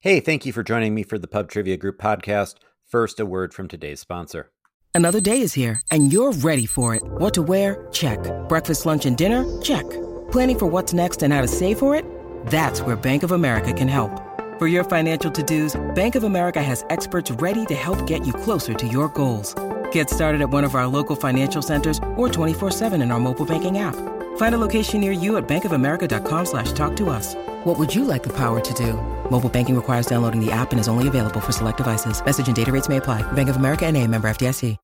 Hey, thank you for joining me for the Pub Trivia Group podcast. First, a word from today's sponsor. Another day is here, and you're ready for it. What to wear? Check. Breakfast, lunch, and dinner? Check. Planning for what's next and how to save for it? That's where Bank of America can help. For your financial to dos, Bank of America has experts ready to help get you closer to your goals. Get started at one of our local financial centers or 24-7 in our mobile banking app. Find a location near you at bankofamerica.com slash talk to us. What would you like the power to do? Mobile banking requires downloading the app and is only available for select devices. Message and data rates may apply. Bank of America and member FDIC.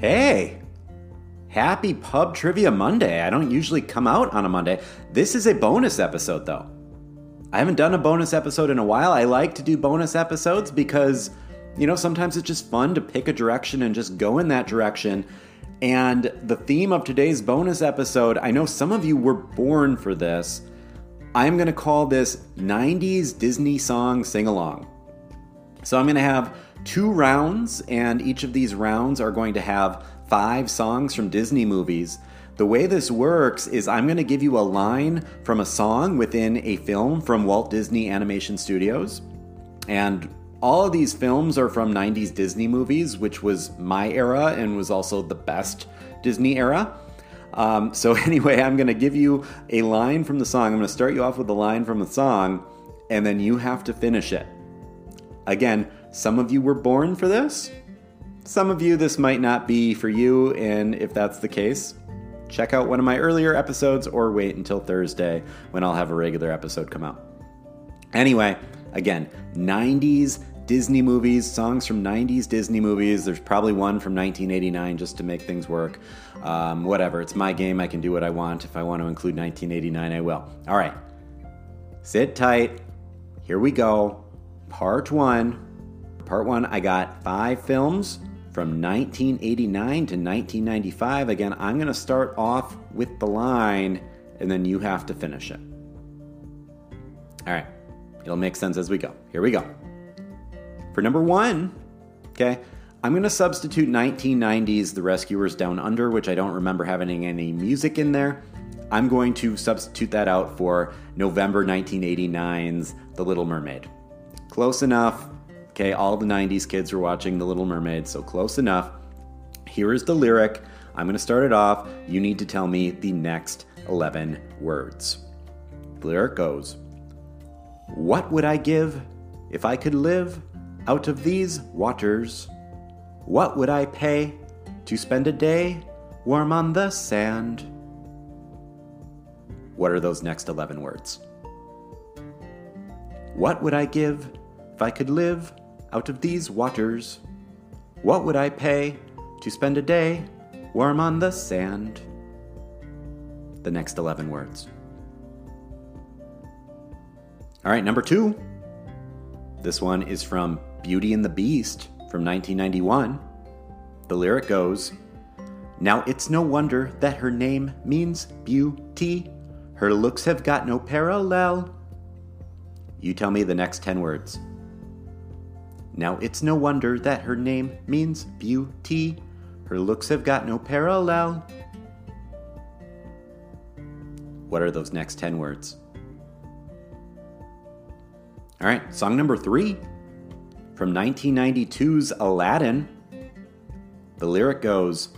Hey, happy Pub Trivia Monday. I don't usually come out on a Monday. This is a bonus episode, though. I haven't done a bonus episode in a while. I like to do bonus episodes because, you know, sometimes it's just fun to pick a direction and just go in that direction and the theme of today's bonus episode, I know some of you were born for this. I'm going to call this 90s Disney song sing along. So I'm going to have two rounds, and each of these rounds are going to have five songs from Disney movies. The way this works is I'm going to give you a line from a song within a film from Walt Disney Animation Studios. And all of these films are from 90s Disney movies, which was my era and was also the best Disney era. Um, so, anyway, I'm going to give you a line from the song. I'm going to start you off with a line from the song, and then you have to finish it. Again, some of you were born for this. Some of you, this might not be for you, and if that's the case, check out one of my earlier episodes or wait until Thursday when I'll have a regular episode come out. Anyway, again, 90s Disney movies, songs from 90s Disney movies. There's probably one from 1989 just to make things work. Um, whatever, it's my game. I can do what I want. If I want to include 1989, I will. All right. Sit tight. Here we go. Part one. Part one, I got five films from 1989 to 1995. Again, I'm going to start off with the line and then you have to finish it. All right. It'll make sense as we go. Here we go. For number one, okay, I'm going to substitute 1990s The Rescuers Down Under, which I don't remember having any music in there. I'm going to substitute that out for November 1989's The Little Mermaid. Close enough. Okay, all the 90s kids were watching The Little Mermaid, so close enough. Here is the lyric. I'm going to start it off. You need to tell me the next 11 words. The lyric goes What would I give if I could live out of these waters, what would I pay to spend a day warm on the sand? What are those next 11 words? What would I give if I could live out of these waters? What would I pay to spend a day warm on the sand? The next 11 words. All right, number two. This one is from Beauty and the Beast from 1991. The lyric goes Now it's no wonder that her name means beauty. Her looks have got no parallel. You tell me the next 10 words. Now it's no wonder that her name means beauty. Her looks have got no parallel. What are those next 10 words? All right, song number three from 1992's Aladdin. The lyric goes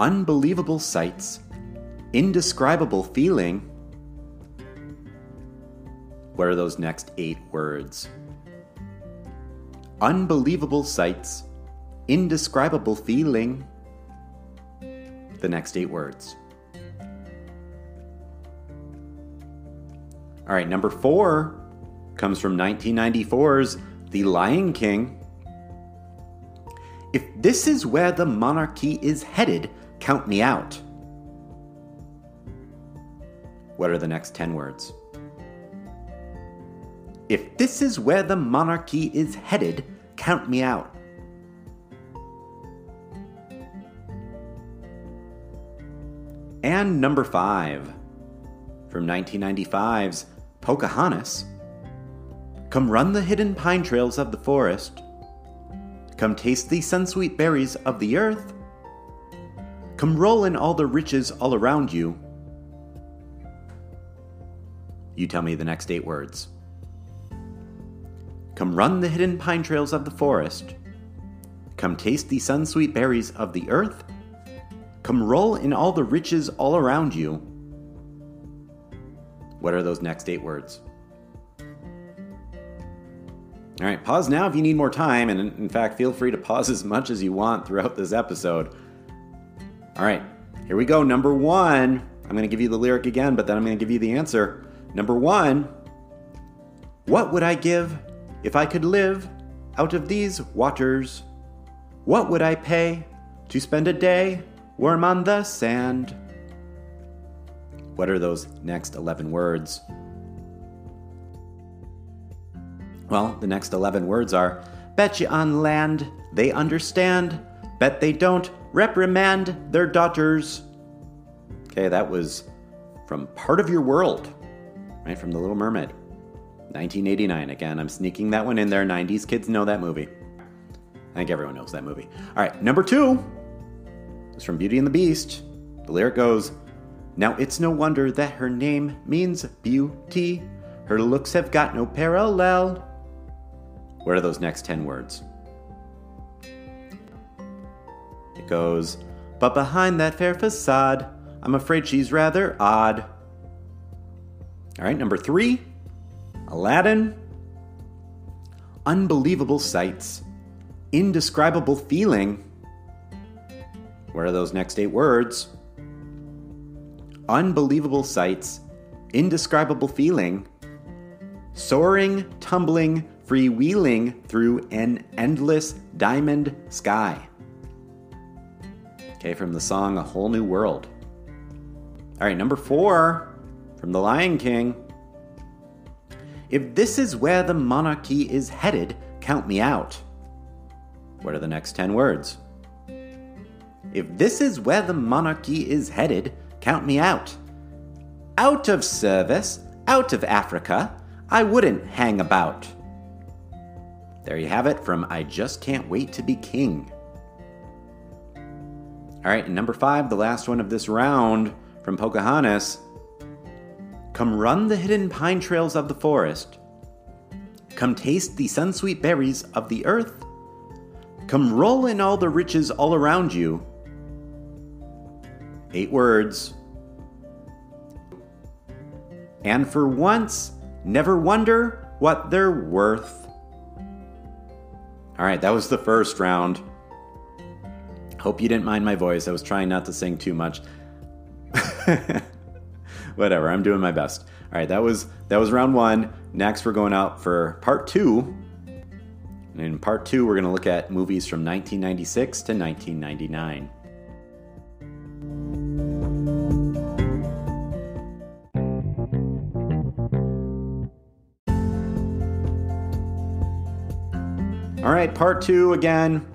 Unbelievable sights, indescribable feeling. What are those next eight words? Unbelievable sights, indescribable feeling. The next eight words. All right, number four comes from 1994's the Lion King. If this is where the monarchy is headed, count me out. What are the next 10 words? If this is where the monarchy is headed, count me out. And number five, from 1995's Pocahontas. Come run the hidden pine trails of the forest. Come taste the sun-sweet berries of the earth. Come roll in all the riches all around you. You tell me the next eight words. Come run the hidden pine trails of the forest. Come taste the sun sweet berries of the earth. Come roll in all the riches all around you. What are those next eight words? All right, pause now if you need more time, and in fact, feel free to pause as much as you want throughout this episode. All right, here we go. Number one. I'm going to give you the lyric again, but then I'm going to give you the answer. Number one What would I give if I could live out of these waters? What would I pay to spend a day warm on the sand? What are those next 11 words? Well, the next 11 words are Bet you on land, they understand. Bet they don't reprimand their daughters. Okay, that was from Part of Your World, right? From The Little Mermaid. 1989. Again, I'm sneaking that one in there. 90s kids know that movie. I think everyone knows that movie. All right, number two is from Beauty and the Beast. The lyric goes Now it's no wonder that her name means beauty. Her looks have got no parallel. What are those next 10 words? It goes, But behind that fair facade, I'm afraid she's rather odd. All right, number three Aladdin. Unbelievable sights, indescribable feeling. Where are those next eight words? Unbelievable sights, indescribable feeling, soaring, tumbling, freewheeling through an endless diamond sky. Okay, from the song A Whole New World. All right, number four from The Lion King. If this is where the monarchy is headed, count me out. What are the next 10 words? If this is where the monarchy is headed, count me out. Out of service, out of Africa, I wouldn't hang about. There you have it from I Just Can't Wait to Be King. All right, and number five, the last one of this round from Pocahontas. Come run the hidden pine trails of the forest. Come taste the sun sweet berries of the earth. Come roll in all the riches all around you. Eight words. And for once, never wonder what they're worth. All right, that was the first round. Hope you didn't mind my voice. I was trying not to sing too much. Whatever, I'm doing my best. All right, that was that was round 1. Next we're going out for part 2. And in part 2 we're going to look at movies from 1996 to 1999. Right, part 2 again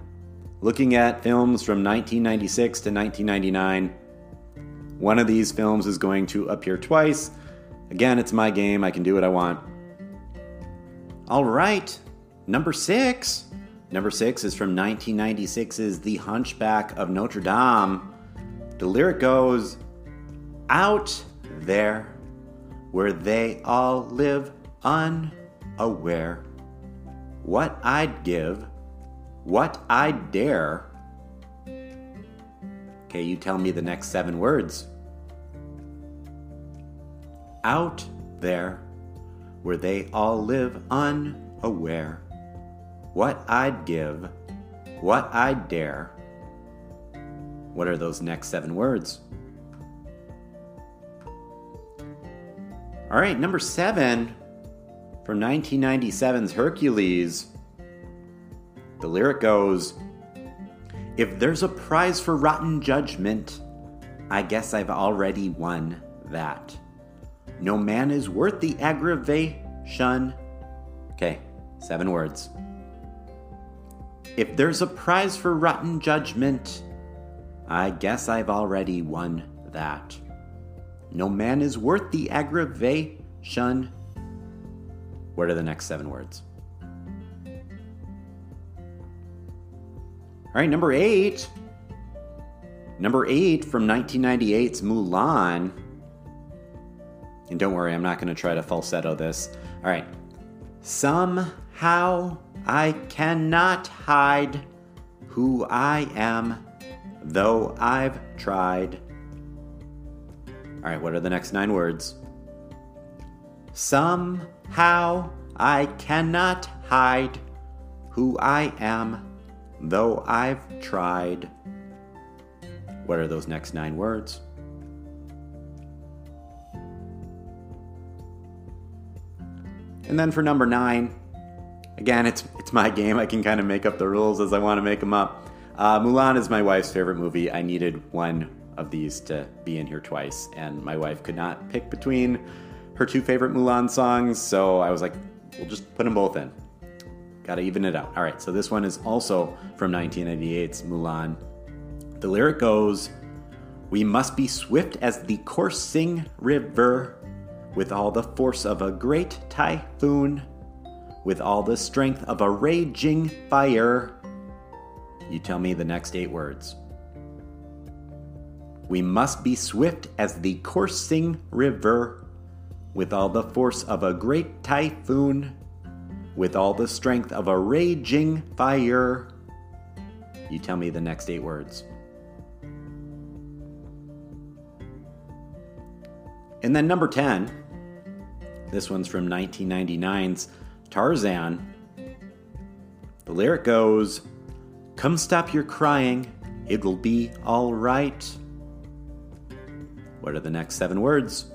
looking at films from 1996 to 1999. One of these films is going to appear twice. Again, it's my game, I can do what I want. All right, number six. Number six is from 1996's The Hunchback of Notre Dame. The lyric goes Out there where they all live unaware. What I'd give, what I'd dare Okay, you tell me the next seven words. Out there, where they all live unaware, what I'd give, what I'd dare. What are those next seven words? All right, number seven from 1997's Hercules. The lyric goes, if there's a prize for rotten judgment, I guess I've already won that. No man is worth the aggravation. Okay, seven words. If there's a prize for rotten judgment, I guess I've already won that. No man is worth the aggravation. What are the next seven words? All right, number eight. Number eight from 1998's Mulan. And don't worry, I'm not going to try to falsetto this. All right. Somehow I cannot hide who I am, though I've tried. All right, what are the next nine words? Somehow I cannot hide who I am, though I've tried. What are those next nine words? And then for number nine, again, it's it's my game. I can kind of make up the rules as I want to make them up. Uh, Mulan is my wife's favorite movie. I needed one of these to be in here twice, and my wife could not pick between her two favorite Mulan songs, so I was like, we'll just put them both in. Gotta even it out. All right, so this one is also from 1998's Mulan. The lyric goes, We must be swift as the coursing river, with all the force of a great typhoon, with all the strength of a raging fire. You tell me the next eight words. We must be swift as the coursing river, with all the force of a great typhoon, with all the strength of a raging fire. You tell me the next eight words. And then number 10, this one's from 1999's Tarzan. The lyric goes, Come stop your crying, it will be all right. What are the next seven words?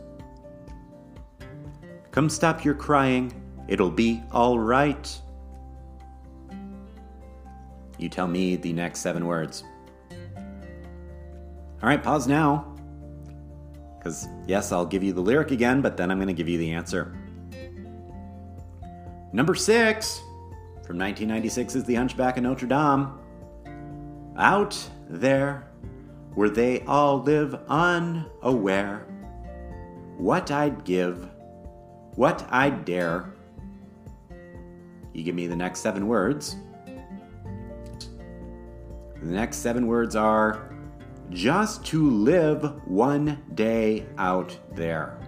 Come stop your crying, it'll be all right. You tell me the next seven words. All right, pause now. Because, yes, I'll give you the lyric again, but then I'm going to give you the answer. Number six from 1996 is The Hunchback of Notre Dame. Out there where they all live unaware, what I'd give, what I'd dare. You give me the next seven words. The next seven words are just to live one day out there.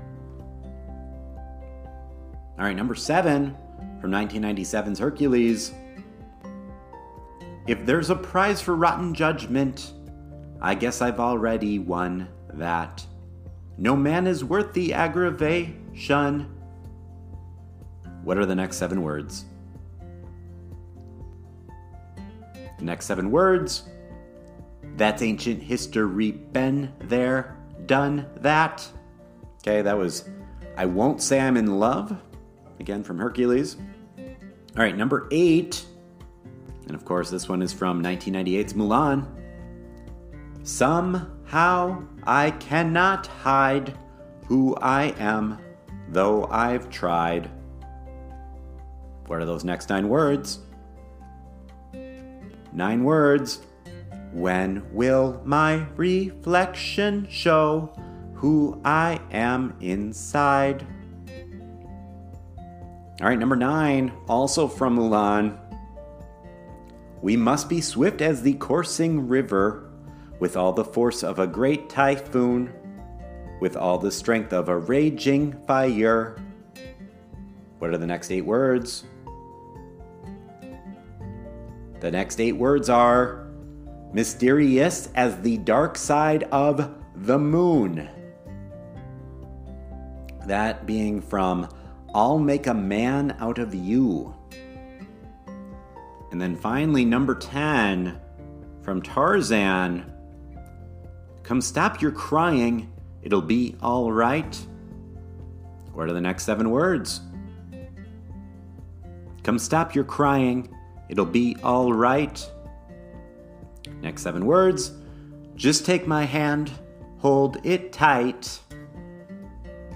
All right, number seven from 1997's Hercules. If there's a prize for rotten judgment, I guess I've already won that. No man is worth the aggravation. What are the next seven words? Next seven words. That's ancient history. Been there, done that. Okay, that was I Won't Say I'm in Love, again from Hercules. All right, number eight. And of course, this one is from 1998's Mulan. Somehow I cannot hide who I am, though I've tried. What are those next nine words? Nine words. When will my reflection show who I am inside? All right, number nine, also from Mulan. We must be swift as the coursing river with all the force of a great typhoon, with all the strength of a raging fire. What are the next eight words? The next eight words are mysterious as the dark side of the moon. That being from I'll Make a Man Out of You. And then finally, number 10 from Tarzan. Come stop your crying, it'll be all right. What are the next seven words? Come stop your crying, it'll be all right. Next seven words. Just take my hand, hold it tight.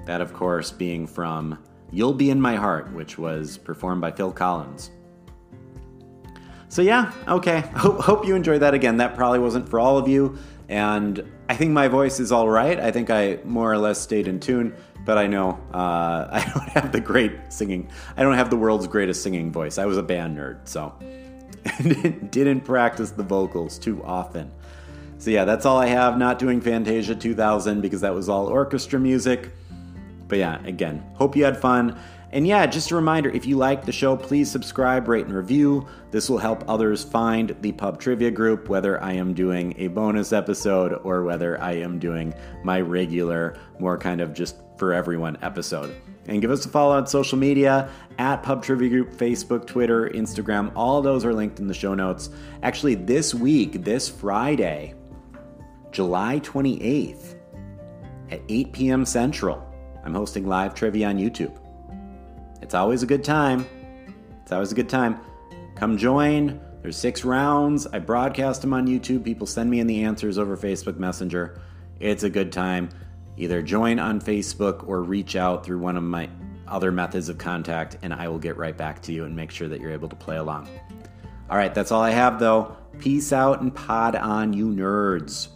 That, of course, being from You'll Be in My Heart, which was performed by Phil Collins. So, yeah, okay. Hope, hope you enjoyed that again. That probably wasn't for all of you. And I think my voice is all right. I think I more or less stayed in tune, but I know uh, I don't have the great singing. I don't have the world's greatest singing voice. I was a band nerd, so didn't practice the vocals too often. So yeah, that's all I have. Not doing Fantasia 2000 because that was all orchestra music. But yeah, again, hope you had fun. And yeah, just a reminder if you like the show, please subscribe, rate, and review. This will help others find the Pub Trivia group, whether I am doing a bonus episode or whether I am doing my regular, more kind of just for everyone episode. And give us a follow on social media at Pub Trivia Group, Facebook, Twitter, Instagram. All those are linked in the show notes. Actually, this week, this Friday, July 28th at 8 p.m. Central, I'm hosting live trivia on YouTube. It's always a good time. It's always a good time. Come join. There's six rounds. I broadcast them on YouTube. People send me in the answers over Facebook Messenger. It's a good time. Either join on Facebook or reach out through one of my other methods of contact, and I will get right back to you and make sure that you're able to play along. All right, that's all I have though. Peace out and pod on, you nerds.